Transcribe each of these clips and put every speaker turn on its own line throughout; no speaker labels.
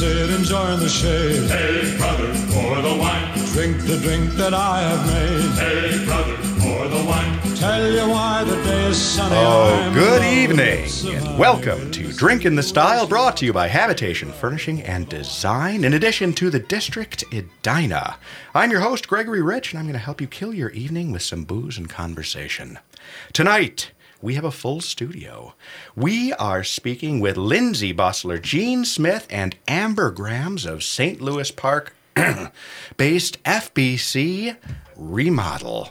sit, enjoy in the shade.
Hey, brother, pour the wine.
Drink the drink that I have made.
Hey, brother, pour the wine.
Tell you why the day is sunny.
Oh,
I'm
good evening, and welcome to Drink in the Style, brought to you by Habitation Furnishing and Design, in addition to the District Edina. I'm your host, Gregory Rich, and I'm going to help you kill your evening with some booze and conversation. Tonight, we have a full studio. We are speaking with Lindsay Bussler, Jean Smith, and Amber Grams of St. Louis Park based FBC Remodel.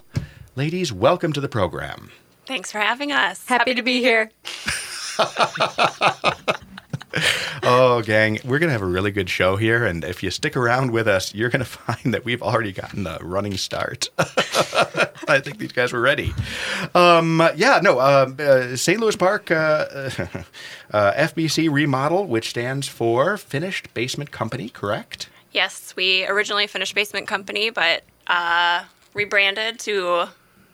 Ladies, welcome to the program.
Thanks for having us.
Happy to be here.
Oh, gang, we're going to have a really good show here. And if you stick around with us, you're going to find that we've already gotten a running start. I think these guys were ready. Um, yeah, no, uh, uh, St. Louis Park uh, uh, FBC remodel, which stands for Finished Basement Company, correct?
Yes, we originally finished Basement Company, but uh, rebranded to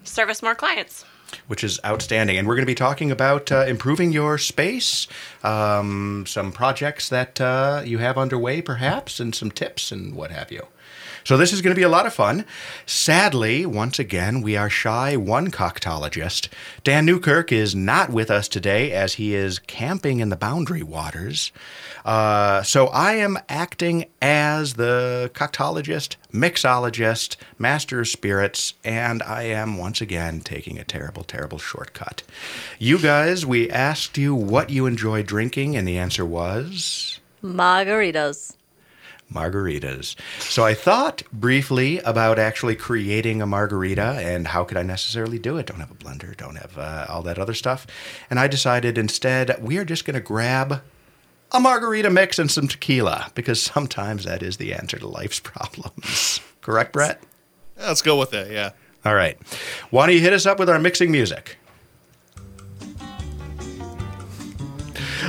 service more clients.
Which is outstanding. And we're going to be talking about uh, improving your space, um, some projects that uh, you have underway, perhaps, and some tips and what have you. So this is going to be a lot of fun. Sadly, once again, we are shy one coctologist. Dan Newkirk is not with us today as he is camping in the boundary waters. Uh, so I am acting as the coctologist, mixologist, master of spirits, and I am once again taking a terrible, terrible shortcut. You guys, we asked you what you enjoy drinking, and the answer was
Margaritas.
margaritas. So I thought briefly about actually creating a margarita and how could I necessarily do it? Don't have a blender, don't have uh, all that other stuff. And I decided instead we are just going to grab a margarita mix and some tequila because sometimes that is the answer to life's problems. Correct, Brett?
Let's go with it, Yeah.
All right. Why don't you hit us up with our mixing music?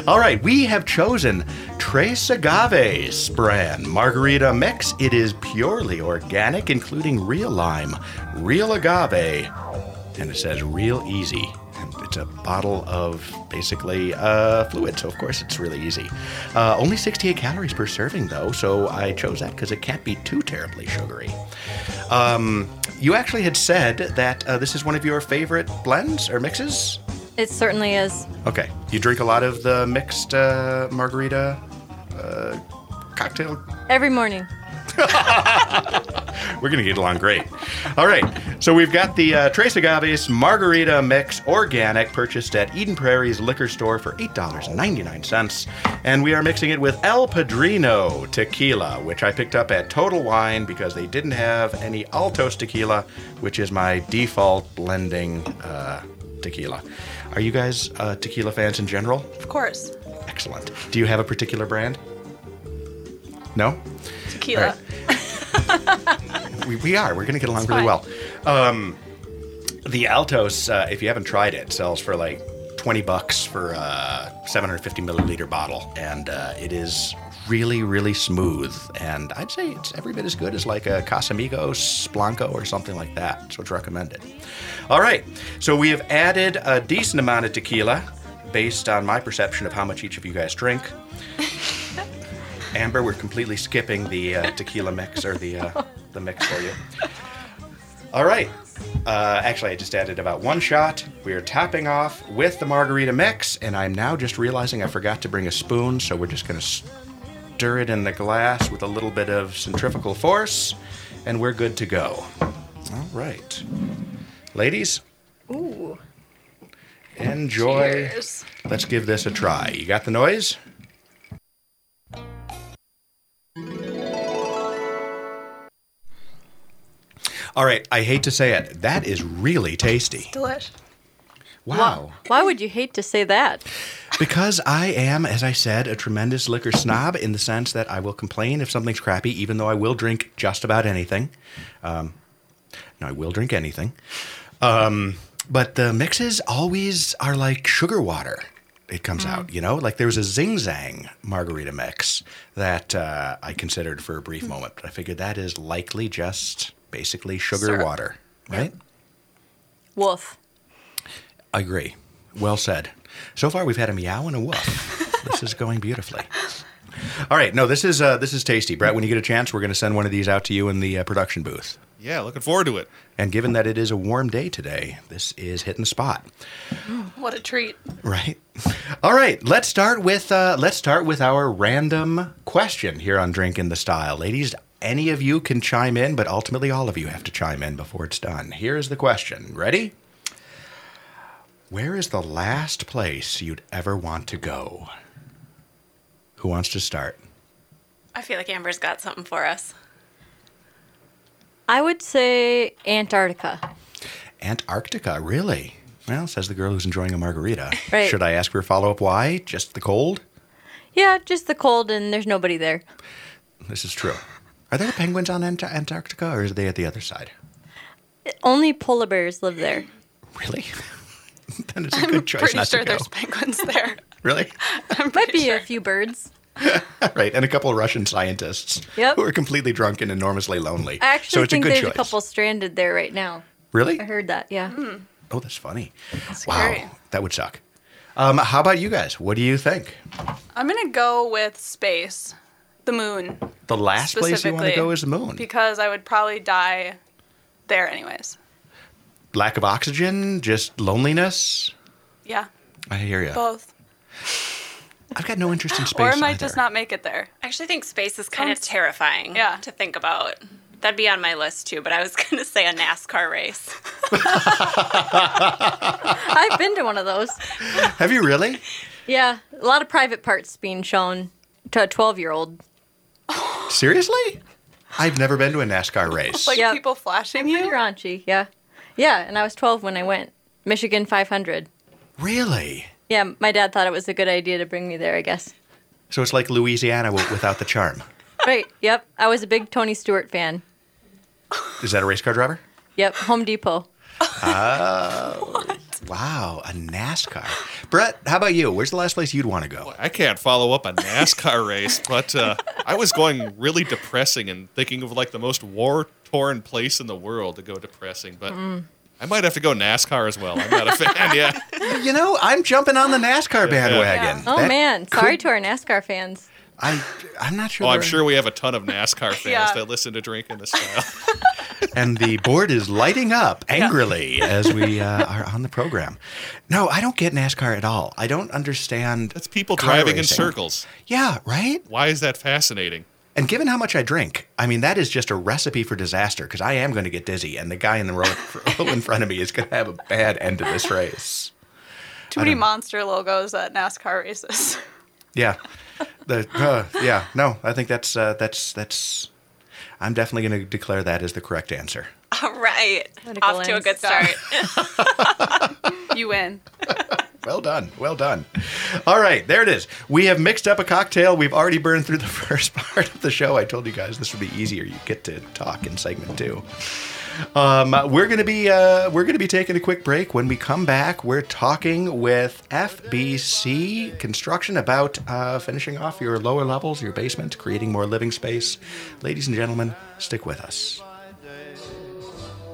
All right, we have chosen Tres Agaves brand margarita mix. It is purely organic, including real lime, real agave, and it says real easy. It's a bottle of basically uh, fluid, so of course it's really easy. Uh, only 68 calories per serving, though, so I chose that because it can't be too terribly sugary. Um, you actually had said that uh, this is one of your favorite blends or mixes.
It certainly is.
Okay, you drink a lot of the mixed uh, margarita uh, cocktail.
Every morning.
We're gonna get along great. All right, so we've got the uh, Tres Agaves Margarita Mix Organic, purchased at Eden Prairie's liquor store for eight dollars and ninety nine cents, and we are mixing it with El Padrino Tequila, which I picked up at Total Wine because they didn't have any Altos Tequila, which is my default blending uh, tequila. Are you guys uh, tequila fans in general?
Of course.
Excellent. Do you have a particular brand? No?
Tequila.
We, we are. We're going to get along really well. Um, the Altos, uh, if you haven't tried it, sells for like 20 bucks for a 750 milliliter bottle. And uh, it is really, really smooth. And I'd say it's every bit as good as like a Casamigos Blanco or something like that. So it's recommended. All right. So we have added a decent amount of tequila based on my perception of how much each of you guys drink. Amber, we're completely skipping the uh, tequila mix or the uh, the mix for you. All right. Uh, actually, I just added about one shot. We are topping off with the margarita mix, and I'm now just realizing I forgot to bring a spoon, so we're just going to stir it in the glass with a little bit of centrifugal force, and we're good to go. All right. Ladies,
Ooh.
enjoy.
Cheers.
Let's give this a try. You got the noise? All right, I hate to say it. That is really tasty.
Delish.
Wow.
Why would you hate to say that?
Because I am, as I said, a tremendous liquor snob in the sense that I will complain if something's crappy, even though I will drink just about anything. Um, no, I will drink anything. Um, but the mixes always are like sugar water. It comes out, you know, like there was a Zing Zang margarita mix that uh, I considered for a brief moment, but I figured that is likely just basically sugar
Syrup.
water, right?
Woof.
I agree. Well said. So far, we've had a meow and a woof. this is going beautifully. All right, no, this is uh, this is tasty, Brett. When you get a chance, we're going to send one of these out to you in the uh, production booth.
Yeah, looking forward to it.
And given that it is a warm day today, this is hitting the spot,
What a treat.
right? All right, let's start with uh, let's start with our random question here on Drink in the Style, ladies. Any of you can chime in, but ultimately all of you have to chime in before it's done. Here is the question. Ready? Where is the last place you'd ever want to go? Who wants to start?
I feel like Amber's got something for us.
I would say Antarctica.
Antarctica, really? Well, says the girl who's enjoying a margarita.
Right.
Should I ask her follow up why? Just the cold?
Yeah, just the cold and there's nobody there.
This is true. Are there penguins on Ant- Antarctica or are they at the other side?
Only polar bears live there.
Really? then it's a good choice I'm
Pretty
not
sure
to go.
there's penguins there.
Really?
I'm
Might be
sure.
a few birds.
right. And a couple of Russian scientists
Yep.
who are completely drunk and enormously lonely.
I actually
so it's
think
a good
there's
choice.
a couple stranded there right now.
Really?
I heard that, yeah.
Oh, that's funny.
Scary.
Wow. That would suck. Um, how about you guys? What do you think?
I'm gonna go with space, the moon,
The last place you want to go is the moon.
because I would probably die there anyways.
Lack of oxygen, just loneliness.
Yeah,
I hear you.
both.
I've got no interest in space.
or I might
either.
just not make it there.
I actually think space is kind of terrifying
Yeah.
to think about. That'd be on my list too, but I was going to say a NASCAR race.
I've been to one of those.
Have you really?
Yeah, a lot of private parts being shown to a 12 year old.
Seriously? I've never been to a NASCAR race.
Like
Yep.
people flashing you.
Raunchy, yeah. Yeah, and I was 12 when I went. Michigan 500.
really?
Yeah, my dad thought it was a good idea to bring me there, I guess.
So it's like Louisiana without the charm.
Right, yep. I was a big Tony Stewart fan.
Is that a race car driver?
Yep, Home Depot. Oh.
Wow, a NASCAR. Brett, how about you? Where's the last place you'd want to go?
I can't follow up a NASCAR race, but uh, I was going really depressing and thinking of like the most war torn place in the world to go depressing, but I might have to go NASCAR as well. I'm not a fan. Yeah.
You know, I'm jumping on the NASCAR bandwagon.
Oh,
That
man. Sorry
could-
to our NASCAR fans.
I, I'm not sure.
Oh, I'm
they're-
sure we have a ton of NASCAR fans
Yeah.
that listen to Drink in the Style.
and the board is lighting up angrily as we uh, are on the program. No, I don't get NASCAR at all. I don't understand.
That's people
car
driving in circles.
Yeah, right?
Why is that fascinating?
And given how much I drink, I mean, that is just a recipe for disaster because I am going to get dizzy, and the guy in the row, row in front of me is going to have a bad end to this race.
Too many monster logos at NASCAR races.
Yeah, the uh, yeah. No, I think that's uh, that's that's. I'm definitely going to declare that as the correct answer.
All right.
Medical
Off to a good start.
you win.
Well done. Well done. All right, there it is. We have mixed up a cocktail. We've already burned through the first part of the show. I told you guys this would be easier. You get to talk in segment two. Um, we're gonna be uh, we're gonna be taking a quick break. When we come back, we're talking with FBC Construction about uh, finishing off your lower levels, your basement, creating more living space. Ladies and gentlemen, stick with us.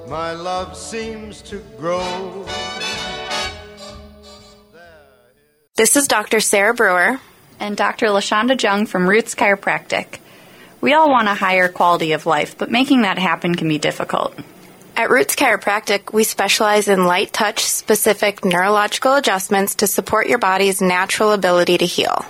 My love seems to grow.
This is Dr. Sarah Brewer.
and Dr. LaShonda Jung from Roots Chiropractic. We all want a higher quality of life, but making that happen can be difficult.
At Roots Chiropractic, we specialize in light touch specific neurological adjustments to support your body's natural ability to heal.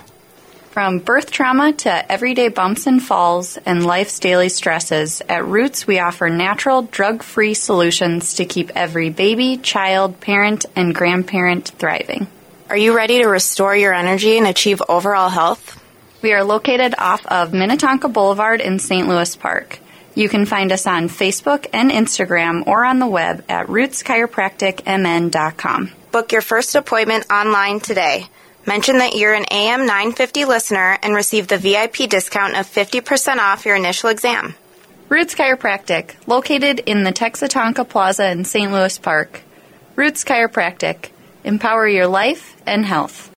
From birth trauma to everyday bumps and falls and life's daily stresses, at Roots we offer natural, drug free solutions to keep every baby, child, parent, and grandparent thriving.
Are you ready to restore your energy and achieve overall health?
We are located off of Minnetonka Boulevard in St. Louis Park. You can find us on Facebook and Instagram or on the web at rootschiropracticmn.com.
Book your first appointment online today. Mention that you're an AM 950 listener and receive the VIP discount of 50% off your initial exam.
Roots Chiropractic, located in the Texatonka Plaza in St. Louis Park. Roots Chiropractic, empower your life and health.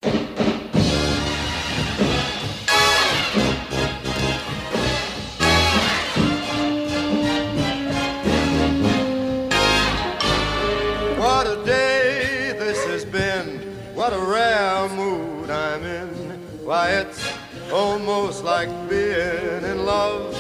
What a rare mood I'm in. Why, it's almost like being in love.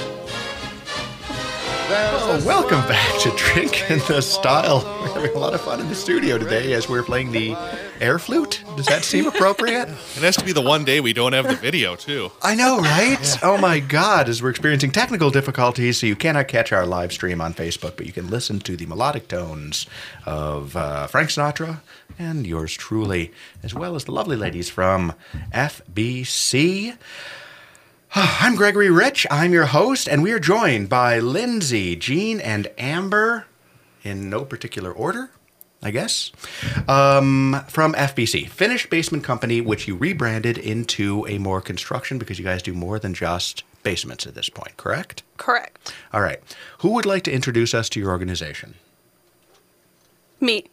There's
Oh, welcome back to
of
Drink in the Style. We're having a lot of fun in the studio today as we're playing the air flute. Does that seem appropriate?
It has to be the one day we don't have the video too.
I know, right? Oh my God, as we're experiencing technical difficulties, so you cannot catch our live stream on Facebook, but you can listen to the melodic tones of uh, Frank Sinatra and yours truly, as well as the lovely ladies from FBC. I'm Gregory Rich. I'm your host, and we are joined by Lindsay, Jean, and Amber in no particular order, I guess, um, from FBC, Finished Basement Company, which you rebranded into a more construction because you guys do more than just basements at this point, correct?
Correct.
All right. Who would like to introduce us to your organization?
Me.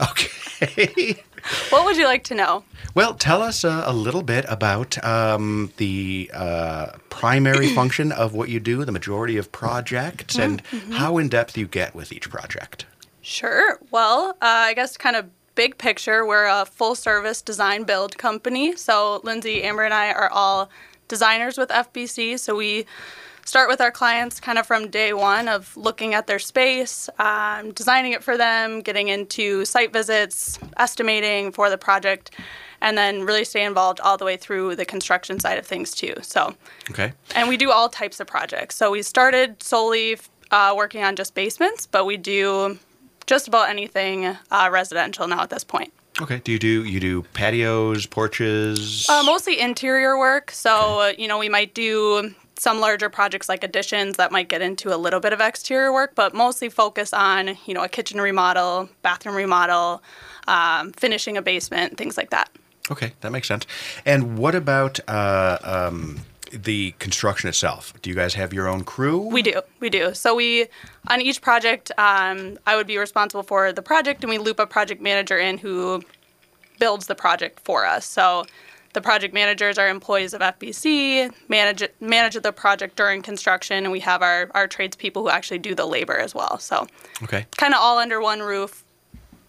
Okay.
What would you like to know?
Well, tell us uh, a little bit about um, the uh, primary function of what you do, the majority of projects, and how in depth you get with each project.
Sure. Well, uh, I guess kind of big picture, we're a full service design build company. So Lindsay, Amber, and I are all designers with FBC. So we start with our clients kind of from day one of looking at their space, um, designing it for them, getting into site visits, estimating for the project, and then really stay involved all the way through the construction side of things too. So
Okay.
and we do all types of projects. So we started solely uh, working on just basements, but we do just about anything uh, residential now at this point.
Okay. Do you do you do patios, porches?
Uh, mostly interior work. So uh, you know we might do some larger projects like additions that might get into a little bit of exterior work, but mostly focus on you know a kitchen remodel, bathroom remodel, um, finishing a basement, things like that.
Okay, that makes sense. And what about uh, um, the construction itself? Do you guys have your own crew?
We do, we do. So we, on each project, um, I would be responsible for the project, and we loop a project manager in who builds the project for us. So the project managers are employees of FBC, manage manage the project during construction, and we have our our tradespeople who actually do the labor as well. So
Okay.
kind of all under one roof,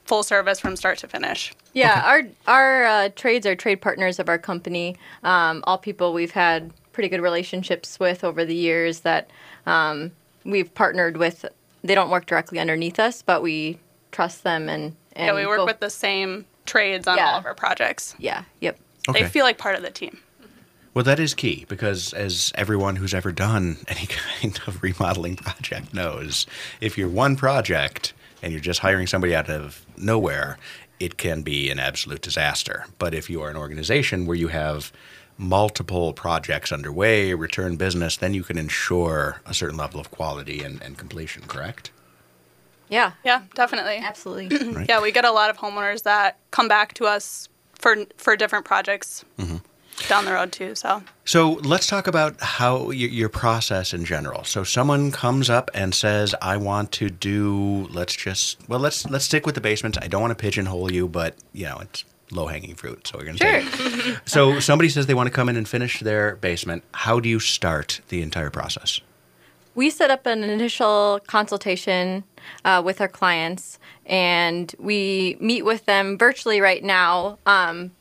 full service from start to finish.
Yeah, our our uh, trades are trade partners of our company. Um, all people we've had pretty good relationships with over the years that um, we've partnered with. They don't work directly underneath us, but we trust them and, and
yeah, we work
go-
with the same trades on
Yeah.
all of our projects.
Yeah, yep.
Okay.
They feel like part of the team.
Well, that is key because, as everyone who's ever done any kind of remodeling project knows, if you're one project and you're just hiring somebody out of nowhere, it can be an absolute disaster. But if you are an organization where you have multiple projects underway, return business, then you can ensure a certain level of quality and, and completion, correct?
Yeah,
Yeah, definitely.
absolutely.
Right.
Yeah, we get a lot of homeowners that come back to us for for different projects down the road too. So
So let's talk about how y- your process in general. So someone comes up and says, "I want to do. Let's just well, let's let's stick with the basements. I don't want to pigeonhole you, but you know it's low hanging fruit. So we're gonna
Sure.
take. it. So somebody says they want to come in and finish their basement. How do you start the entire process?
we set up an initial consultation uh, with our clients and we meet with them virtually right now um,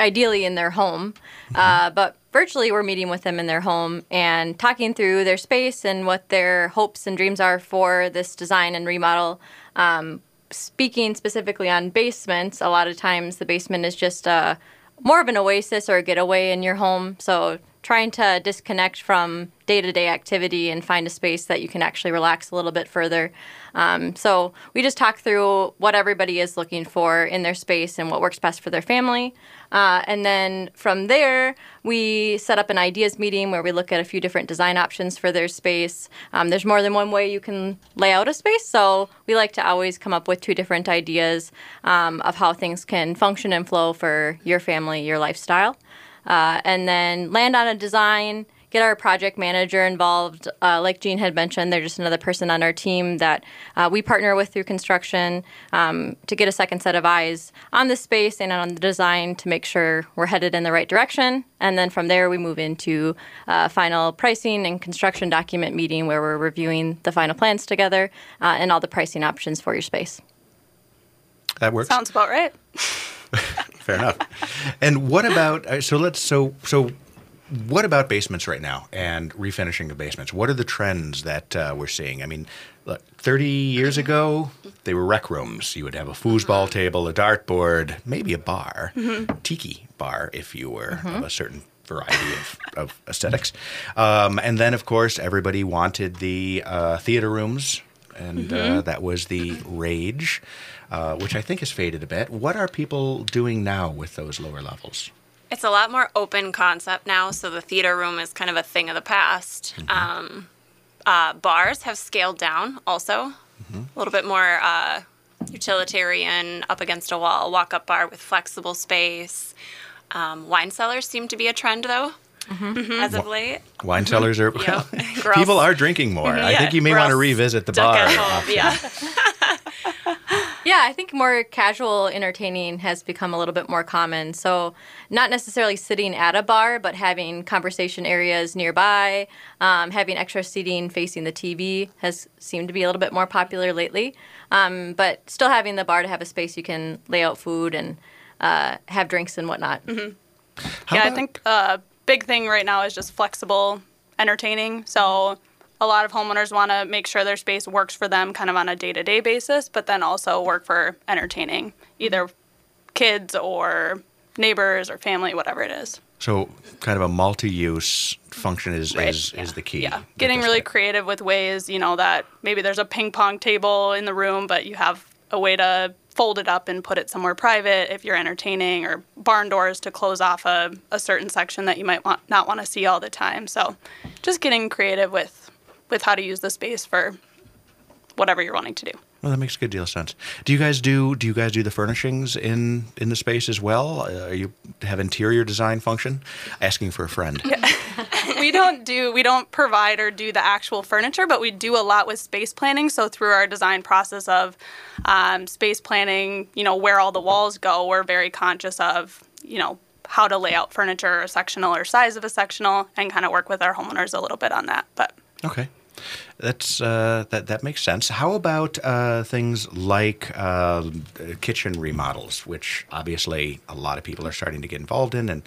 ideally in their home. Uh, but virtually we're meeting with them in their home and talking through their space and what their hopes and dreams are for this design and remodel. Um, speaking specifically on basements a lot of times the basement is just a more of an oasis or a getaway in your home. So trying to disconnect from day-to-day activity and find a space that you can actually relax a little bit further. Um, so we just talk through what everybody is looking for in their space and what works best for their family. Uh, and then from there, we set up an ideas meeting where we look at a few different design options for their space. Um, there's more than one way you can lay out a space, so we like to always come up with two different ideas um, of how things can function and flow for your family, your lifestyle. Uh, and then land on a design, get our project manager involved. Uh, like Jean had mentioned, they're just another person on our team that uh, we partner with through construction um, to get a second set of eyes on the space and on the design to make sure we're headed in the right direction. And then from there, we move into uh, final pricing and construction document meeting where we're reviewing the final plans together uh, and all the pricing options for your space.
That works.
sounds about right.
Fair enough. And what about uh, so let's so so what about basements right now and refinishing of basements? What are the trends that uh, we're seeing? I mean, look, 30 years ago, they were rec rooms. You would have a foosball table, a dartboard, maybe a bar, tiki bar if you were of a certain variety of, of aesthetics. Um, and then, of course, everybody wanted the uh, theater rooms, and uh, that was the rage, uh, which I think has faded a bit. What are people doing now with those lower levels?
It's a lot more open concept now, so the theater room is kind of a thing of the past. Um, uh, bars have scaled down also, a little bit more uh, utilitarian, up against a wall, walk up bar with flexible space. Um, wine cellars seem to be a trend though, as of late.
Wine cellars are
Yep.
people are drinking more. I
Yeah,
think you may want to revisit the bar.
yeah.
Yeah, I think more casual entertaining has become a little bit more common. So, not necessarily sitting at a bar, but having conversation areas nearby, um, having extra seating facing the TV has seemed to be a little bit more popular lately. Um, but still having the bar to have a space you can lay out food and uh, have drinks and whatnot.
How
yeah, I think a big thing right now is just flexible entertaining. So a lot of homeowners want to make sure their space works for them kind of on a day-to-day basis, but then also work for entertaining either kids or neighbors or family, whatever it is.
So, kind of a multi-use function is
Right,
is,
yeah.
is the key.
Yeah, getting really
type.
creative with ways, you know, that maybe there's a ping pong table in the room, but you have a way to fold it up and put it somewhere private if you're entertaining, or barn doors to close off a, a certain section that you might want, not want to see all the time. So, just getting creative with with how to use the space for whatever you're wanting to do.
Well, that makes a good deal of sense. Do you guys do do you guys do the furnishings in in the space as well? Uh, you have interior design function? Asking for a friend.
we don't do we don't provide or do the actual furniture but we do a lot with space planning so through our design process of um, space planning you know where all the walls go we're very conscious of you know how to lay out furniture or sectional or size of a sectional and kind of work with our homeowners a little bit on that but
Okay. That's uh, that. That makes sense. How about uh, things like uh, kitchen remodels, which obviously a lot of people are starting to get involved in, and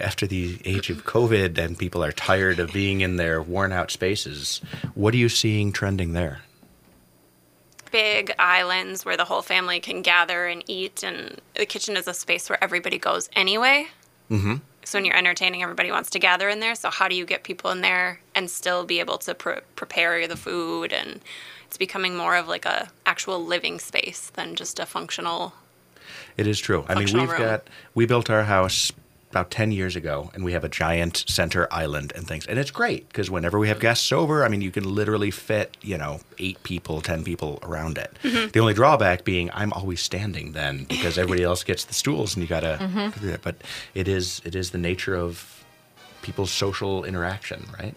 after the age of COVID, and people are tired of being in their worn-out spaces. What are you seeing trending there?
Big islands where the whole family can gather and eat, and the kitchen is a space where everybody goes anyway. Mm-hmm. So when you're entertaining, everybody wants to gather in there. So how do you get people in there and still be able to pre- prepare the food? And it's becoming more of like a actual living space than just a functional.
It is true. I mean, we've
room.
got we built our house about 10 years ago and we have a giant center island and things. And it's great because whenever we have guests over, I mean, you can literally fit, you know, 8 people, 10 people around it.
Mm-hmm.
The only drawback being I'm always standing then because everybody else gets the stools and you got to
Mm-hmm.
But it is it is the nature of people's social interaction, right?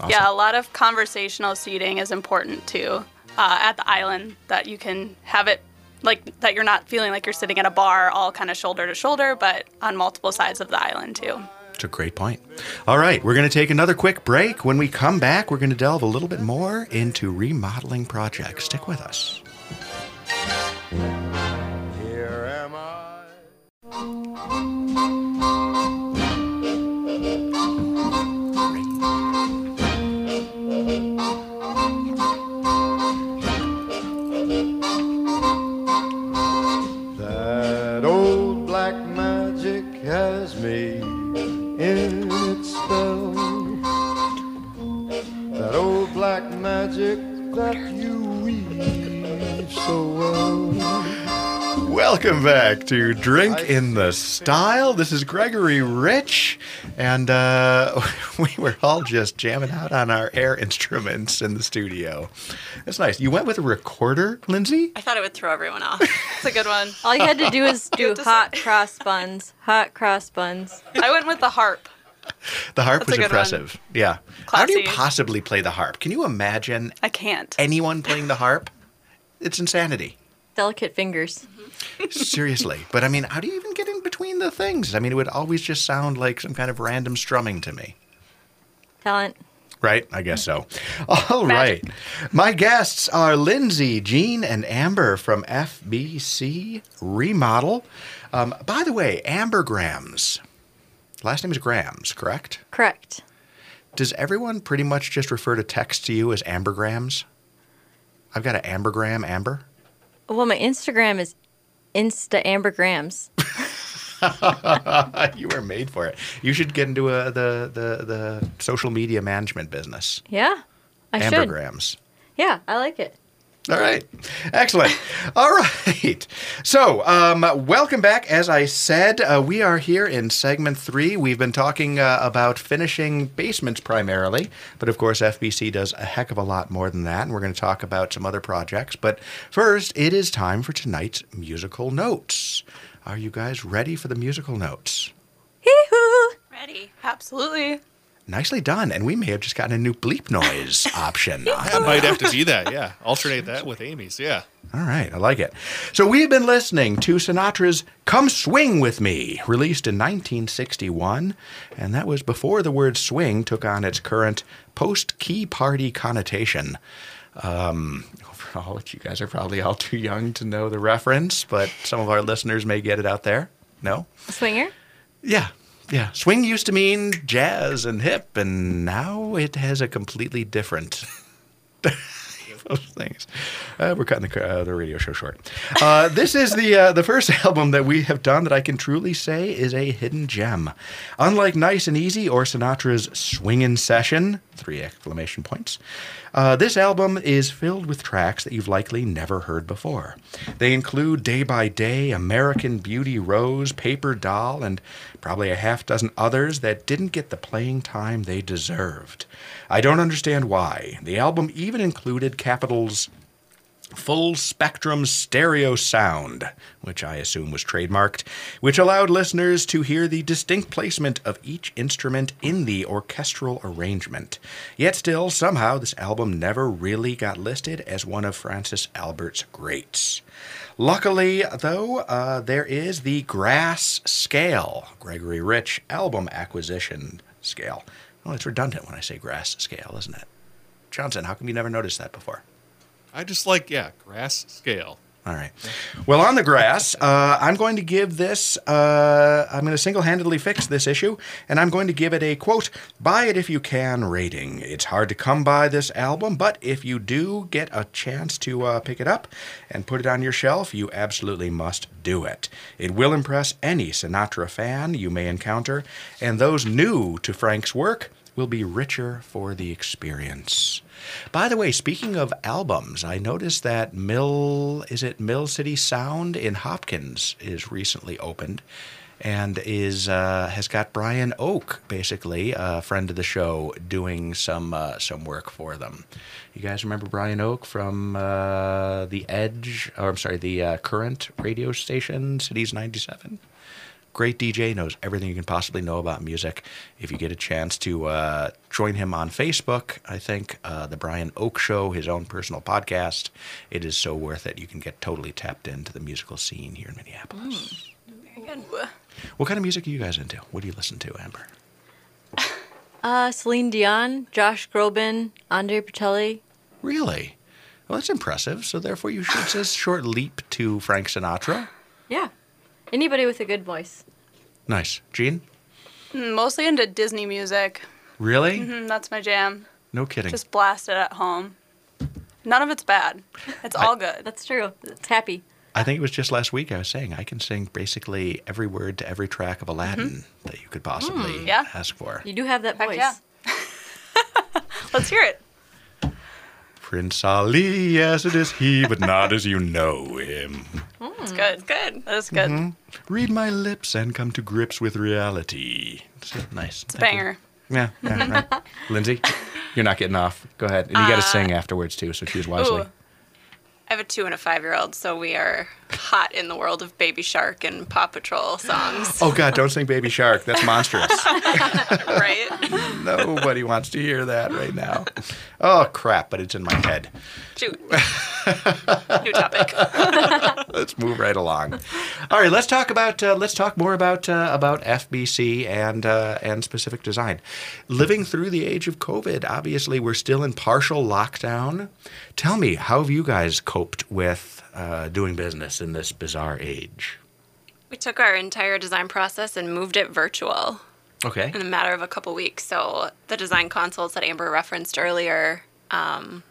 Awesome.
yeah a lot of conversational seating is important too uh, at the island that you can have it like that you're not feeling like you're sitting at a bar all kind of shoulder to shoulder but on multiple sides of the island too
It's a great point. All right, we're going to take another quick break. When we come back, we're going to delve a little bit more into remodeling projects. Stick with us. Welcome back to Drink in the Style. This is Gregory Rich, and uh, we were all just jamming out on our air instruments in the studio. That's nice. You went with a recorder, Lindsay?
I thought it would throw everyone off.
it's a good one
All you had to do is do hot cross buns. Hot cross buns.
i went with the harp
The harp
That's
was
good one.
impressive. Yeah. How do you possibly play the harp? Can you imagine
i can't
anyone playing the harp? It's insanity.
Delicate fingers.
Seriously. But I mean, how do you even get in between the things? I mean, it would always just sound like some kind of random strumming to me.
Talent.
Right? I guess so. All
Magic.
right. My guests are Lindsay, Jean, and Amber from FBC Remodel. Um, by the way, ambergrams. last name is Grams, correct?
Correct.
Does everyone pretty much just refer to text to you as ambergrams? I've got an ambergram, Amber.
Well, my Instagram is Insta Ambergrams.
you were made for it. You should get into a, the, the the social media management business.
Yeah, I should.
ambergrams.
Yeah, I like it.
All right. Excellent. All right. So, um, welcome back. As I said, uh, we are here in segment three. We've been talking uh, about finishing basements primarily, but of course, FBC does a heck of a lot more than that, and we're going to talk about some other projects. But first, it is time for tonight's musical notes. Are you guys ready for the musical notes?
Hee-hoo!
Ready.
Absolutely.
Nicely done. And we may have just gotten a new bleep noise option.
I might have to be that. Yeah, alternate that with Amy's. Yeah.
All right, I like it. So we've been listening to Sinatra's Come Swing With Me, released in 1961, and that was before the word swing took on its current post key party connotation. Um, overall, you guys are probably all too young to know the reference, but some of our listeners may get it out there. No?
Swinger?
Yeah. Yeah. Swing used to mean jazz and hip, and now it has a completely different those things. Uh, we're cutting the, uh, the radio show short. Uh, this is the uh, the first album that we have done that I can truly say is a hidden gem. Unlike Nice and Easy or Sinatra's Swingin' Session, three exclamation points. Uh, this album is filled with tracks that you've likely never heard before. They include Day by Day, American Beauty Rose, Paper Doll, and probably a half dozen others that didn't get the playing time they deserved. I don't understand why. The album even included Capitol's full spectrum stereo sound, which I assume was trademarked, which allowed listeners to hear the distinct placement of each instrument in the orchestral arrangement. Yet still, somehow, this album never really got listed as one of Francis Albert's greats. Luckily, though, uh, there is the Grass Scale, Gregory Rich album acquisition scale. Well, it's redundant when I say grass scale, isn't it? Johnson, how come you never noticed that before?
I just like yeah, grass scale.
All right. Well, on the grass, uh, I'm going to give this, uh, I'm going to single handedly fix this issue, and I'm going to give it a quote, buy it if you can rating. It's hard to come by this album, but if you do get a chance to uh, pick it up and put it on your shelf, you absolutely must do it. It will impress any Sinatra fan you may encounter, and those new to Frank's work will be richer for the experience. By the way, speaking of albums, I noticed that Mill is it Mill City Sound in Hopkins is recently opened and is uh, has got Brian Oake, basically a friend of the show, doing some uh, some work for them. You guys remember Brian Oake from uh, the Edge, or I'm sorry, the uh, Current radio station, Cities '97 great DJ, knows everything you can possibly know about music. If you get a chance to uh, join him on Facebook, I think uh, the Brian Oake Show, his own personal podcast, it is so worth it. You can get totally tapped into the musical scene here in Minneapolis.
Very good.
What kind of music are you guys into? What do you listen to, Amber?
Uh, Celine Dion, Josh Groban, Andrea Bocelli.
Really? Well, that's impressive. So therefore, you should it's a short leap to Frank Sinatra.
Yeah. Anybody with a good voice.
Nice, Jean.
Mm, Mostly into Disney music.
Really?
Mm, that's my jam.
No kidding.
Just blast it at home. None of it's bad. It's all good.
That's true. It's happy.
I think it was just last week I was saying I can sing basically every word to every track of Aladdin that you could possibly
Mm, yeah.
ask for.
You do have that
Heck
voice.
yeah. Let's hear it.
Prince Ali, yes, it is he, but not as you know him.
It's good.
Good.
That is good.
Mhm. Read my lips and come to grips with reality. See, nice.
It's a banger.
Yeah, yeah right. Lindsay, you're not getting off. Go ahead. And you got to sing afterwards, too, so choose wisely.
Ooh. I have a two and a five year old, so we are hot in the world of Baby Shark and Paw Patrol songs.
Oh, God, don't sing Baby Shark. That's monstrous.
right?
Nobody wants to hear that right now. Oh, crap, but it's in my head.
Shoot. New topic.
let's move right along. All right, let's talk about uh, let's talk more about uh, about FBC and uh, and specific design. Living through the age of COVID, obviously we're still in partial lockdown. Tell me, how have you guys coped with uh, doing business in this bizarre age?
We took our entire design process and moved it virtual.
Okay.
in a matter of a couple weeks. So the design consults that Amber referenced earlier, um,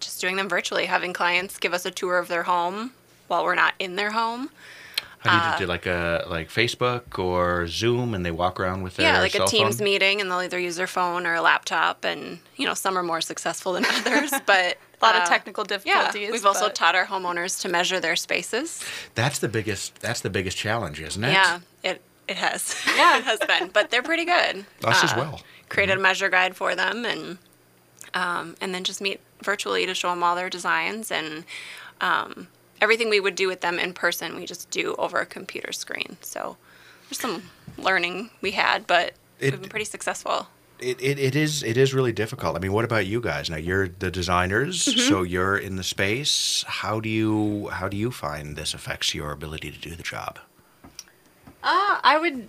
just doing them virtually, having clients give us a tour of their home while we're not in their home.
How do you just do like a like Facebook or Zoom, and they walk around with their
yeah, like a Teams
phone?
meeting, and they'll either use their phone or a laptop. And you know, some are more successful than others, but
lot
uh,
of technical
Yeah,
difficulties.
we've also
but-
taught our homeowners to measure their spaces.
That's the biggest. That's the biggest challenge, isn't it?
Yeah, it it has. Yeah, it has been, but they're pretty good.
Us as
Uh,
well.
Created a measure guide for them, and um, and then just meet virtually to show them all their designs and um, everything we would do with them in person. We just do over a computer screen. So there's some learning we had, but
It-
we've been pretty successful.
It, it, it is it is really difficult. I mean, what about you guys? Now you're the designers,
Mm-hmm.
so you're in the space. How do you how do you find this affects your ability to do the job?
Uh, I would.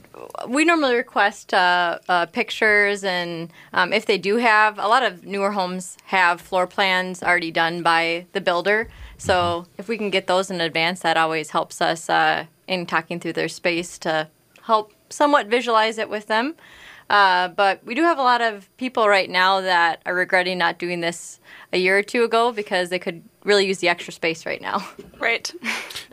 We normally request uh, uh, pictures, and um, if they do have, a lot of newer homes have floor plans already done by the builder. So if we can get those in advance, that always helps us uh, in talking through their space to help somewhat visualize it with them. Uh, but we do have a lot of people right now that are regretting not doing this a year or two ago because they could really use the extra space right now.
Right.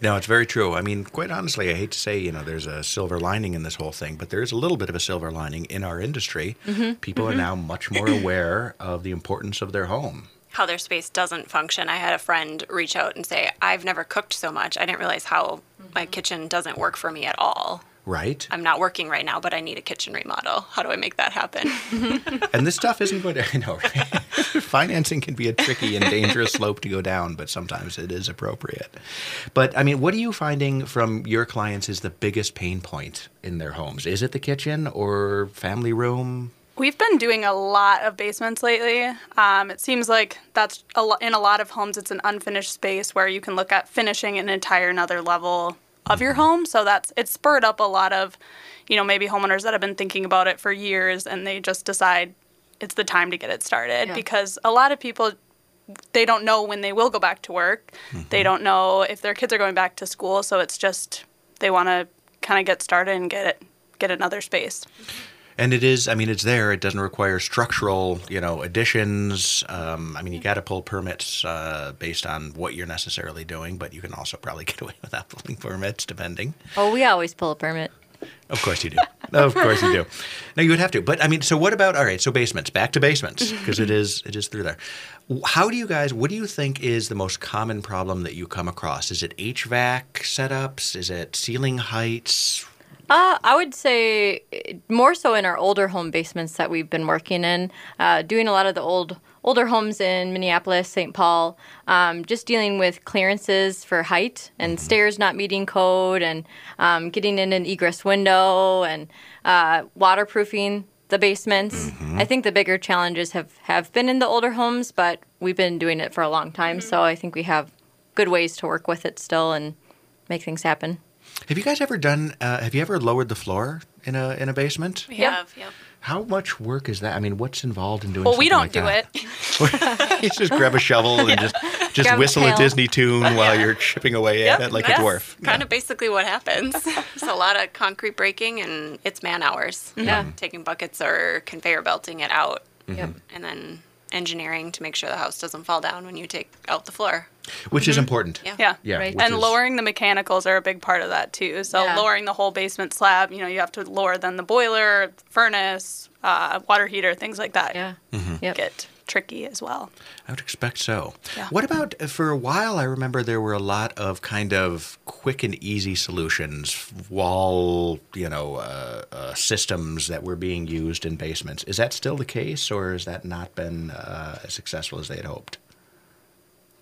No, it's very true. I mean, quite honestly, I hate to say, you know, there's a silver lining in this whole thing, but there is a little bit of a silver lining in our industry.
Mm-hmm.
People are now much more aware of the importance of their home.
How their space doesn't function. I had a friend reach out and say, "I've never cooked so much. I didn't realize how my kitchen doesn't work for me at all.
Right?
I'm not working right now, but I need a kitchen remodel. How do I make that happen?"
and this stuff isn't going to, I know, right? financing can be a tricky and dangerous slope to go down, but sometimes it is appropriate. But I mean, what are you finding from your clients is the biggest pain point in their homes? Is it the kitchen or family room?
We've been doing a lot of basements lately. Um, it seems like that's a lo- in a lot of homes. It's an unfinished space where you can look at finishing an entire another level of your home. So that's it's spurred up a lot of, you know, maybe homeowners that have been thinking about it for years and they just decide it's the time to get it started
Yeah.
because a lot of people they don't know when they will go back to work. They mm-hmm. don't know if their kids are going back to school. So it's just they want to kind of get started and get it get another space.
And it is, I mean, it's there. It doesn't require structural, you know, additions. Um, I mean, you got to pull permits uh, based on what you're necessarily doing, but you can also probably get away without pulling permits, depending.
Oh, we always pull a permit.
Of course you do. of course you do. No, you would have to. But I mean, so what about? All right, so basements. Back to basements because it is it is through there. How do you guys? What do you think is the most common problem that you come across? Is it HVAC setups? Is it ceiling heights?
Uh, I would say eh, more so in our older home basements that we've been working in, uh, doing a lot of the old older homes in Minneapolis, St. Paul, um, just dealing with clearances for height and stairs not meeting code, and um, getting in an egress window and uh, waterproofing the basements. I think the bigger challenges have have been in the older homes, but we've been doing it for a long time, so I think we have good ways to work with it still and make things happen.
Have you guys ever done? Uh, have you ever lowered the floor in a in a basement?
We
Yep.
have, yep.
How much work is that? I mean, what's involved in doing?
Well, we don't
like
do
that?
it.
you just grab a shovel and just just
Grab
whistle a
pail.
Disney tune while you're chipping away at it like a dwarf.
Kind of basically what happens. There's a lot of concrete breaking, and it's man hours.
Yeah.
Taking buckets or conveyor belting it out,
Yep.
and then engineering to make sure the house doesn't fall down when you take out the floor.
Which is important.
Yeah.
Yeah.
Yeah,
Right.
and
is-
lowering the mechanicals are a big part of that too. So
Yeah.
lowering the whole basement slab, you know, you have to lower then the boiler, furnace, uh, water heater, things like that.
Yeah.
Mm-hmm.
Yep.
Get tricky as well.
I would expect so.
Yeah.
What about uh, for a while? I remember there were a lot of kind of quick and easy solutions, wall, you know, uh, uh, systems that were being used in basements. Is that still the case, or has that not been uh, as successful as they had hoped?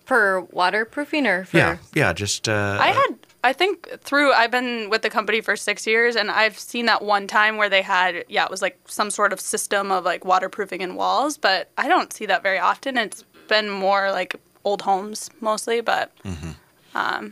For waterproofing or for
Yeah, yeah. Just uh,
I had, I think through, I've been with the company for six years and I've seen that one time where they had, yeah, it was like some sort of system of like waterproofing in walls, but I don't see that very often. It's been more like old homes mostly, but
But
Yeah,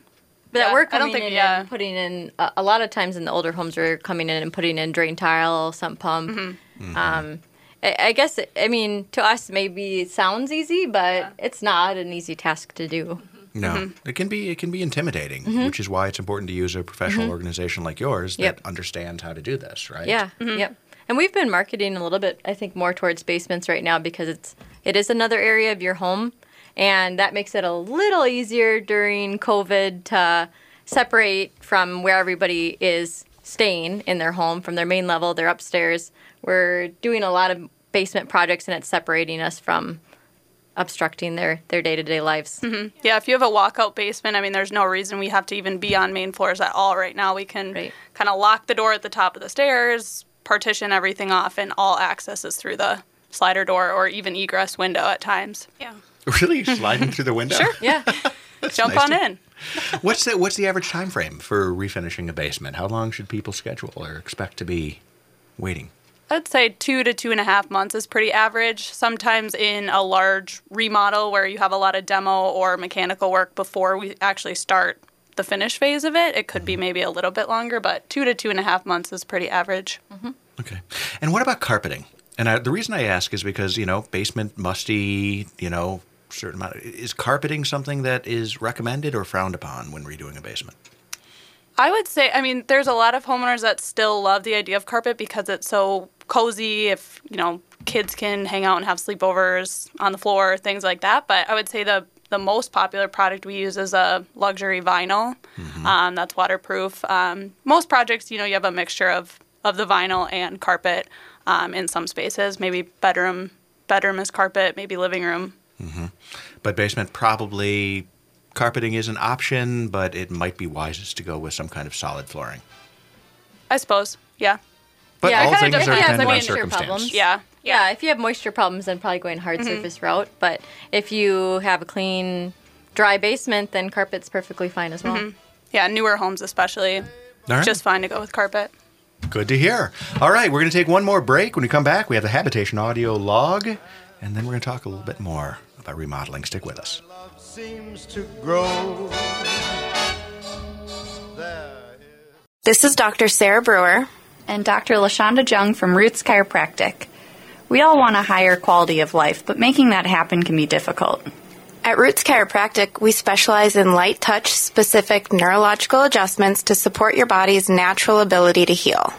that we're
I don't
coming
think-
in
yeah.
and putting in a, a lot of times in the older homes we're coming in and putting in drain tile, sump pump.
Mm-hmm.
Um, I, I guess I mean to us maybe it sounds easy, but it's not an easy task to do.
no,
Mm-hmm.
it can be it can be intimidating, which is why it's important to use a professional organization like yours that
Yep.
understands how to do this, right?
Yeah,
Mm-hmm.
yep. And we've been marketing a little bit, I think, more towards basements right now because it's it is another area of your home, and that makes it a little easier during COVID to separate from where everybody is staying in their home from their main level, their upstairs. We're doing a lot of basement projects, and it's separating us from obstructing their their day to day lives. Mm-hmm.
Yeah, if you have a walkout basement, I mean, there's no reason we have to even be on main floors at all right now. We can
Right.
kind of lock the door at the top of the stairs, partition everything off, and all access is through the slider door or even egress window at times.
Yeah.
Really sliding through the window? Sure.
Yeah.
Jump
nice
on
to-
in.
What's the what's the average time frame for refinishing a basement? How long should people schedule or expect to be waiting?
I'd say two to two and a half months is pretty average. Sometimes in a large remodel where you have a lot of demo or mechanical work before we actually start the finish phase of it, it could be mm-hmm. maybe a little bit longer, but two to two and a half months is pretty average. Mm-hmm.
Okay. And what about carpeting? And I, the reason I ask is because you know basement musty, you know, certain amount. Is carpeting something that is recommended or frowned upon when redoing a basement?
I would say, I mean, there's a lot of homeowners that still love the idea of carpet because it's so cozy. If, you know, kids can hang out and have sleepovers on the floor, things like that. But I would say the, the most popular product we use is a luxury vinyl um, that's waterproof. Um, most projects, you know, you have a mixture of, of the vinyl and carpet um, in some spaces. Maybe bedroom, bedroom is carpet, maybe living room.
But basement probably carpeting is an option, but it might be wisest to go with some kind of solid flooring.
I suppose, yeah.
But
Yeah, it
all
kinda
things are
depends
dependent
on
on
moisture
circumstance.
problems.
Yeah.
Yeah, if you have moisture problems, then probably going hard mm-hmm. surface route. But if you have a clean, dry basement, then carpet's perfectly fine as well. Mm-hmm.
Yeah, newer homes especially,
All right.
just fine to go with carpet.
Good to hear. All right, we're going to take one more break. When we come back, we have the habitation audio log, and then we're going to talk a little bit more about remodeling. Stick with us.
Love seems to grow. There is
This is Dr. Sarah Brewer.
And Dr. LaShonda Jung from Roots Chiropractic. We all want a higher quality of life, but making that happen can be difficult.
At Roots Chiropractic, we specialize in light touch specific neurological adjustments to support your body's natural ability to heal.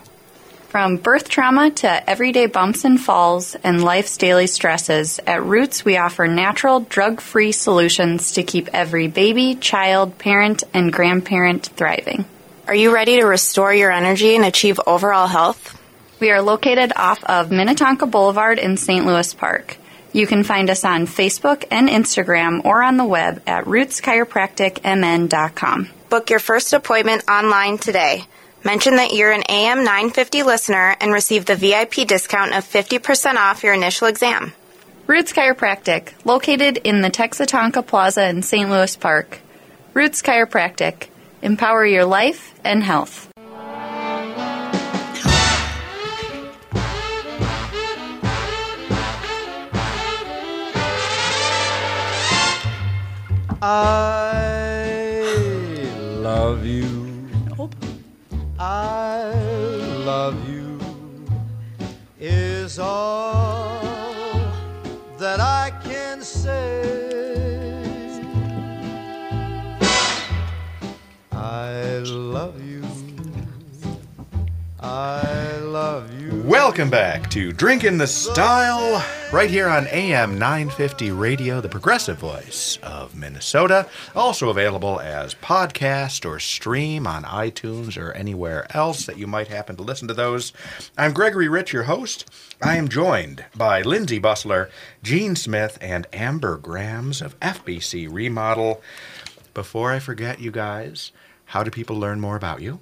From birth trauma to everyday bumps and falls and life's daily stresses, at Roots we offer natural, drug free solutions to keep every baby, child, parent, and grandparent thriving.
Are you ready to restore your energy and achieve overall health?
We are located off of Minnetonka Boulevard in St. Louis Park. You can find us on Facebook and Instagram or on the web at rootschiropracticmn.com.
Book your first appointment online today. Mention that you're an AM 950 listener and receive the VIP discount of 50% off your initial exam.
Roots Chiropractic, located in the Texatonka Plaza in St. Louis Park. Roots Chiropractic, empower your life and health.
I love you. I love you is all that I can say. I love you. I love you.
Welcome back to Drinking the Style, right here on AM 950 Radio, the progressive voice of Minnesota. Also available as podcast or stream on iTunes or anywhere else that you might happen to listen to those. I'm Gregory Rich, your host. I am joined by Lindsay Bussler, Jean Smith, and Amber Grams of FBC Remodel. Before I forget, you guys, how do people learn more about you?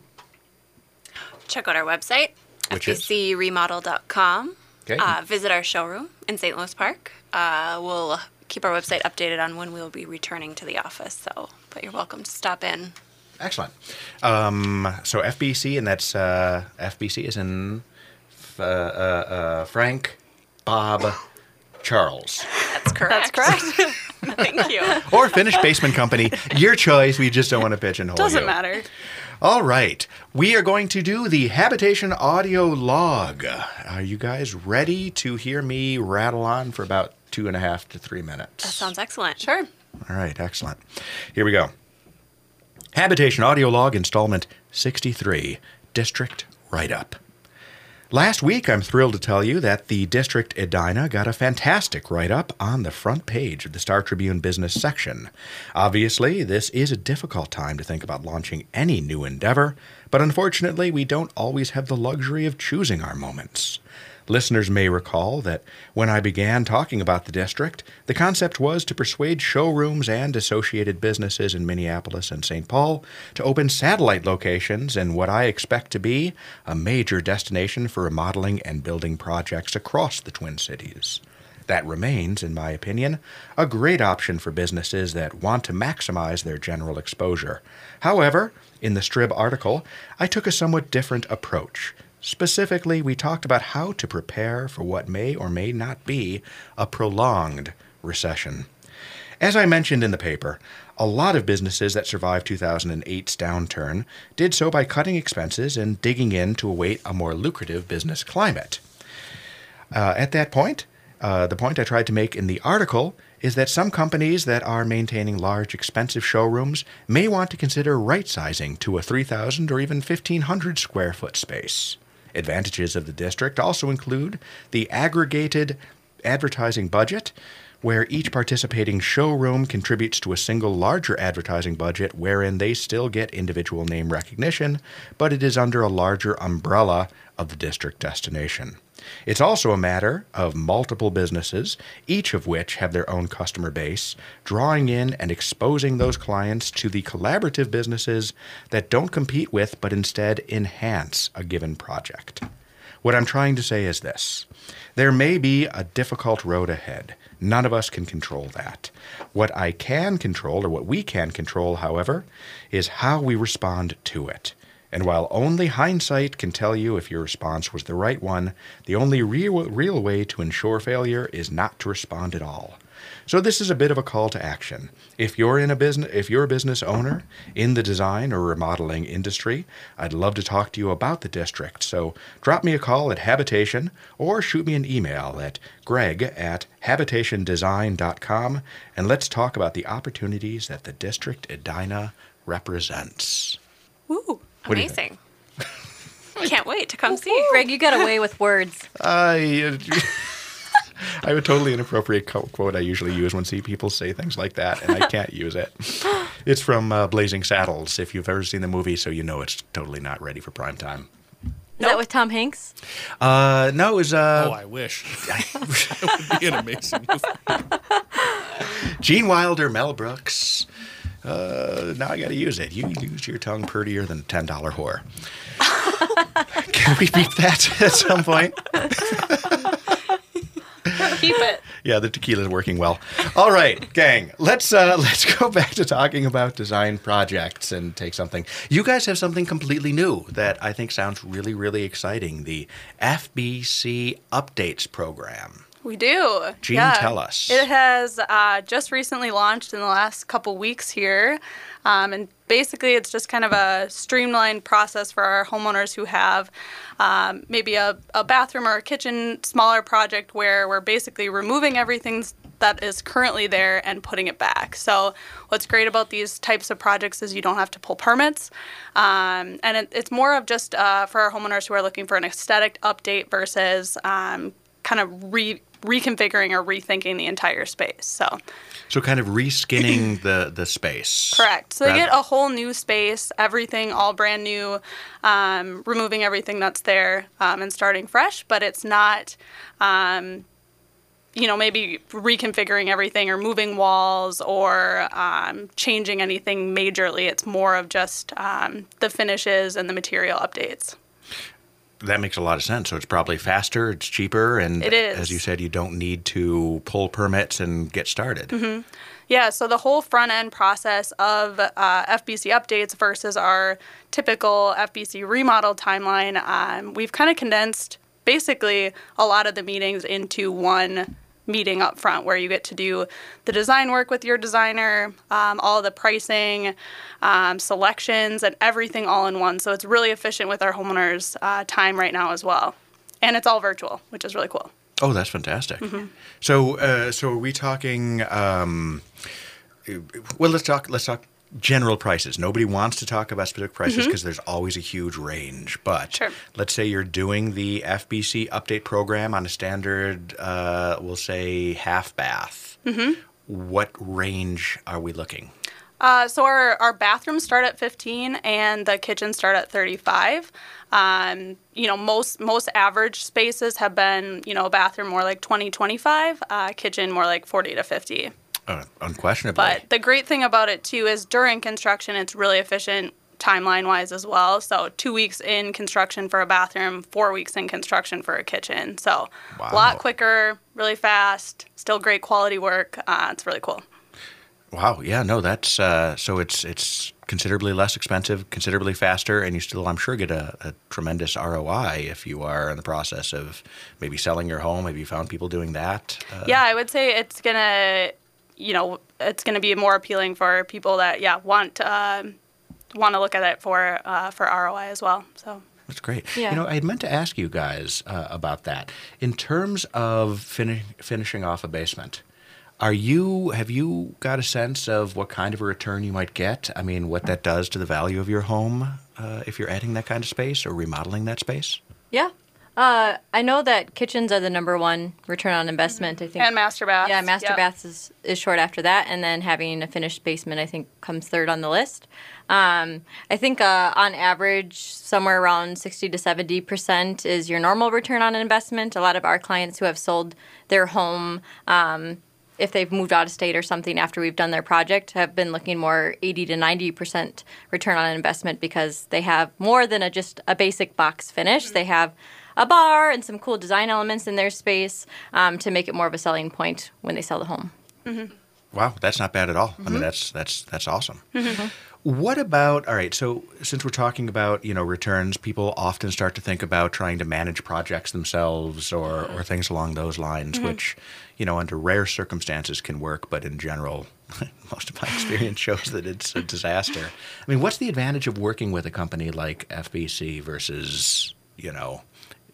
Check out our website,
Which
fbcremodel.com.
Okay.
Uh, visit our showroom in St. Louis Park. Uh, we'll keep our website updated on when we'll be returning to the office, so but you're welcome to stop in.
Excellent. Um, so FBC, and that's uh, FBC is in uh, uh, uh, Frank, Bob, Charles,
That's correct.
That's correct.
Thank you.
or Finished Basement Company. Your choice. We just don't want to pigeonhole
Doesn't
you.
matter.
All right, we are going to do the habitation audio log. Are you guys ready to hear me rattle on for about two and a half to three minutes?
That sounds excellent.
Sure.
All right, excellent. Here we go. Habitation Audio Log Installment 63, District Write Up. Last week, I'm thrilled to tell you that the District Edina got a fantastic write up on the front page of the Star Tribune business section. Obviously, this is a difficult time to think about launching any new endeavor, but unfortunately, we don't always have the luxury of choosing our moments. Listeners may recall that when I began talking about the district, the concept was to persuade showrooms and associated businesses in Minneapolis and St. Paul to open satellite locations in what I expect to be a major destination for remodeling and building projects across the Twin Cities. That remains, in my opinion, a great option for businesses that want to maximize their general exposure. However, in the Strib article, I took a somewhat different approach. Specifically, we talked about how to prepare for what may or may not be a prolonged recession. As I mentioned in the paper, a lot of businesses that survived 2008's downturn did so by cutting expenses and digging in to await a more lucrative business climate. Uh, at that point, uh, the point I tried to make in the article is that some companies that are maintaining large, expensive showrooms may want to consider right sizing to a 3,000 or even 1,500 square foot space. Advantages of the district also include the aggregated advertising budget, where each participating showroom contributes to a single larger advertising budget wherein they still get individual name recognition, but it is under a larger umbrella of the district destination. It's also a matter of multiple businesses, each of which have their own customer base, drawing in and exposing those clients to the collaborative businesses that don't compete with but instead enhance a given project. What I'm trying to say is this there may be a difficult road ahead. None of us can control that. What I can control, or what we can control, however, is how we respond to it. And while only hindsight can tell you if your response was the right one, the only real, real way to ensure failure is not to respond at all. So this is a bit of a call to action. If you're in a business if you're a business owner in the design or remodeling industry, I'd love to talk to you about the district. So drop me a call at Habitation or shoot me an email at greg at habitationdesign.com and let's talk about the opportunities that the district Edina represents.
Woo,
What do
amazing. Can't wait to come see.
Greg, you got away with words.
I I have a totally inappropriate quote I usually use when see people say things like that, and I can't use it. It's from uh, Blazing Saddles. If you've ever seen the movie, so you know it's totally not ready for prime time.
Is that with Tom Hanks?
Uh, no, it was
Oh,
uh,
I wish. that would be an amazing movie.
Gene Wilder, Mel Brooks. Uh, now I got to use it. You use your tongue prettier than a ten dollar whore. Can we beat that at some point?
Keep it.
Yeah, the tequila is working well. All right, gang. Let's uh, let's go back to talking about design projects and take something. You guys have something completely new that I think sounds really really exciting. The FBC Updates program.
We do.
Jean, tell us.
It has uh, just recently launched in the last couple weeks here. Um, and basically, it's just kind of a streamlined process for our homeowners who have um, maybe a, a bathroom or a kitchen smaller project where we're basically removing everything that is currently there and putting it back. So, what's great about these types of projects is you don't have to pull permits. Um, and it, it's more of just uh, for our homeowners who are looking for an aesthetic update versus um, kind of re- reconfiguring or rethinking the entire space. So,
So kind of reskinning the the space.
correct. So they
Rather-
get a whole new space, everything all brand new, um, removing everything that's there um, and starting fresh. But it's not, um, you know, maybe reconfiguring everything or moving walls or um, changing anything majorly. It's more of just um, the finishes and the material updates.
That makes a lot of sense. So it's probably faster, it's cheaper, and
It is.
as you said, you don't need to pull permits and get started.
Mm-hmm. Yeah, so the whole front end process of uh, FBC updates versus our typical FBC remodel timeline, um, we've kind of condensed basically a lot of the meetings into one meeting up front where you get to do the design work with your designer, um, all the pricing, um, selections, and everything all in one. So it's really efficient with our homeowners' uh, time right now as well. And it's all virtual, which is really cool.
Oh, that's fantastic.
Mm-hmm.
So, uh, so are we talking? Um, well, let's talk. Let's talk general prices. Nobody wants to talk about specific prices because there's always a huge range. But
Sure.
let's say you're doing the FBC update program on a standard, uh, we'll say half bath. What range are we looking?
Uh, so our, our bathrooms start at 15 and the kitchen start at 35. Um, you know, most most average spaces have been, you know, a bathroom more like 20, 25, uh, kitchen more like 40 to 50.
Uh, unquestionably.
But the great thing about it too is during construction, it's really efficient timeline wise as well. So two weeks in construction for a bathroom, four weeks in construction for a kitchen. So
Wow.
a lot quicker, really fast, still great quality work. Uh, it's really cool.
Wow. Yeah. No. That's uh, so. It's it's considerably less expensive, considerably faster, and you still, I'm sure, get a, a tremendous ROI if you are in the process of maybe selling your home. Have you found people doing that? Uh,
yeah, I would say it's gonna, you know, it's gonna be more appealing for people that yeah want uh, want to look at it for uh, for ROI as well. So
That's great.
Yeah.
You know, I had meant to ask you guys uh, about that. In terms of fini- finishing off a basement, are you have you got a sense of what kind of a return you might get? I mean, what that does to the value of your home uh, if you're adding that kind of space or remodeling that space?
Yeah. Uh, I know that kitchens are the number one return on investment. I think.
and master baths.
yeah, master
Yep.
baths is, is short after that, and then having a finished basement, I think, comes third on the list. Um, I think uh, on average, somewhere around 60 to 70 percent is your normal return on investment. A lot of our clients who have sold their home, um, if they've moved out of state or something after we've done their project, have been looking more 80 to 90 percent return on investment because they have more than a, just a basic box finish. They have a bar and some cool design elements in their space um, to make it more of a selling point when they sell the home. Mm-hmm.
Wow, that's not bad at all. I mean, mm-hmm. that's that's that's awesome. Mm-hmm. What about all right? So since we're talking about you know returns, people often start to think about trying to manage projects themselves or or things along those lines, which you know under rare circumstances can work, but in general, most of my experience shows that it's a disaster. I mean, what's the advantage of working with a company like FBC versus you know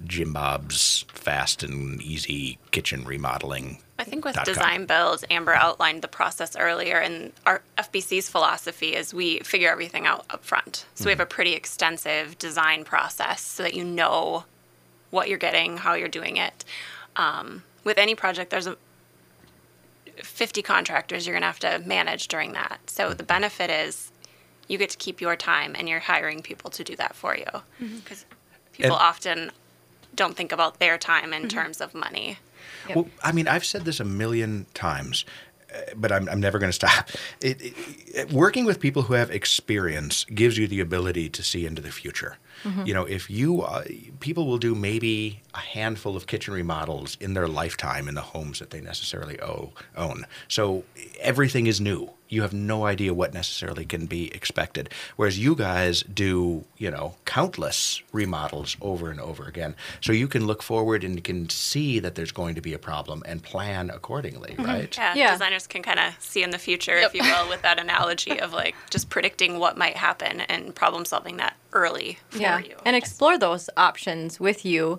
Jim Bob's fast and easy kitchen remodeling?
I think with design builds, Amber outlined the process earlier, and our FBC's philosophy is we figure everything out up front. So we have a mm. pretty extensive design process so that you know what you're getting, how you're doing it. Um, with any project, there's a 50 contractors you're going to have to manage during that. So mm. the benefit is you get to keep your time and you're hiring people to do that for you. Mm-hmm. Because people
And-
often don't think about their time in terms of money.
Well, I mean, I've said this a million times, uh, but I'm, I'm never going to stop. It, it, it- working with people who have experience gives you the ability to see into the future. You know, if you uh, people will do maybe a handful of kitchen remodels in their lifetime in the homes that they necessarily owe, own. So everything is new. You have no idea what necessarily can be expected. Whereas you guys do, you know, countless remodels over and over again. So you can look forward and you can see that there's going to be a problem and plan accordingly, right?
Yeah,
Yeah.
designers can kind of see in the future, if you will, with that analogy of like just predicting what might happen and problem solving that early for
yeah.
you.
and explore those options with you.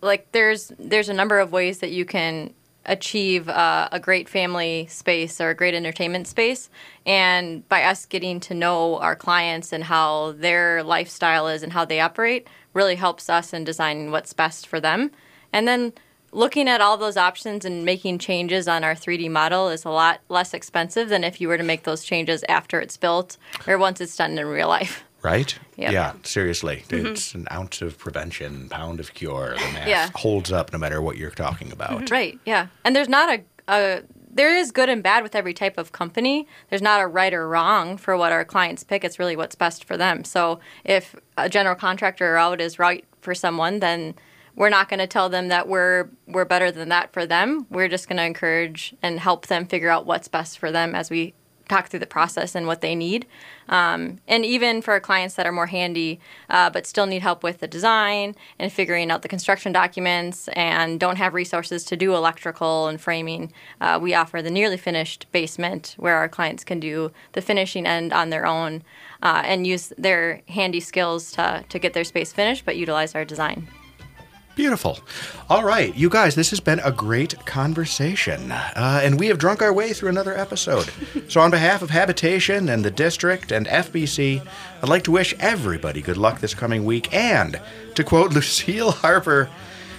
Like there's there's a number of ways that you can achieve uh, a great family space or a great entertainment space. And by us getting to know our clients and how their lifestyle is and how they operate really helps us in designing what's best for them. And then looking at all those options and making changes on our 3d model is a lot less expensive than if you were to make those changes after it's built or once it's done in real life
Right?
Yep.
Yeah, seriously. Mm-hmm. It's an ounce of prevention, pound of cure. The math
Yeah.
holds up no matter what you're talking about. Mm-hmm.
Right. Yeah. And there's not a, a there is good and bad with every type of company. There's not a right or wrong for what our clients pick. It's really what's best for them. So if a general contractor out is right for someone, then we're not going to tell them that we're we're better than that for them. We're just going to encourage and help them figure out what's best for them as we talk through the process and what they need. Um, and even for clients that are more handy uh, but still need help with the design and figuring out the construction documents and don't have resources to do electrical and framing, uh, we offer the nearly finished basement where our clients can do the finishing end on their own uh, and use their handy skills to, to get their space finished but utilize our design.
Beautiful. All right, you guys, this has been a great conversation. Uh, and we have drunk our way through another episode. so, on behalf of Habitation and the District and FBC, I'd like to wish everybody good luck this coming week. And to quote Lucille Harper,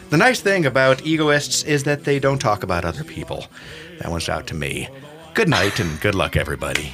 the nice thing about egoists is that they don't talk about other people. That one's out to me. Good night and good luck, everybody.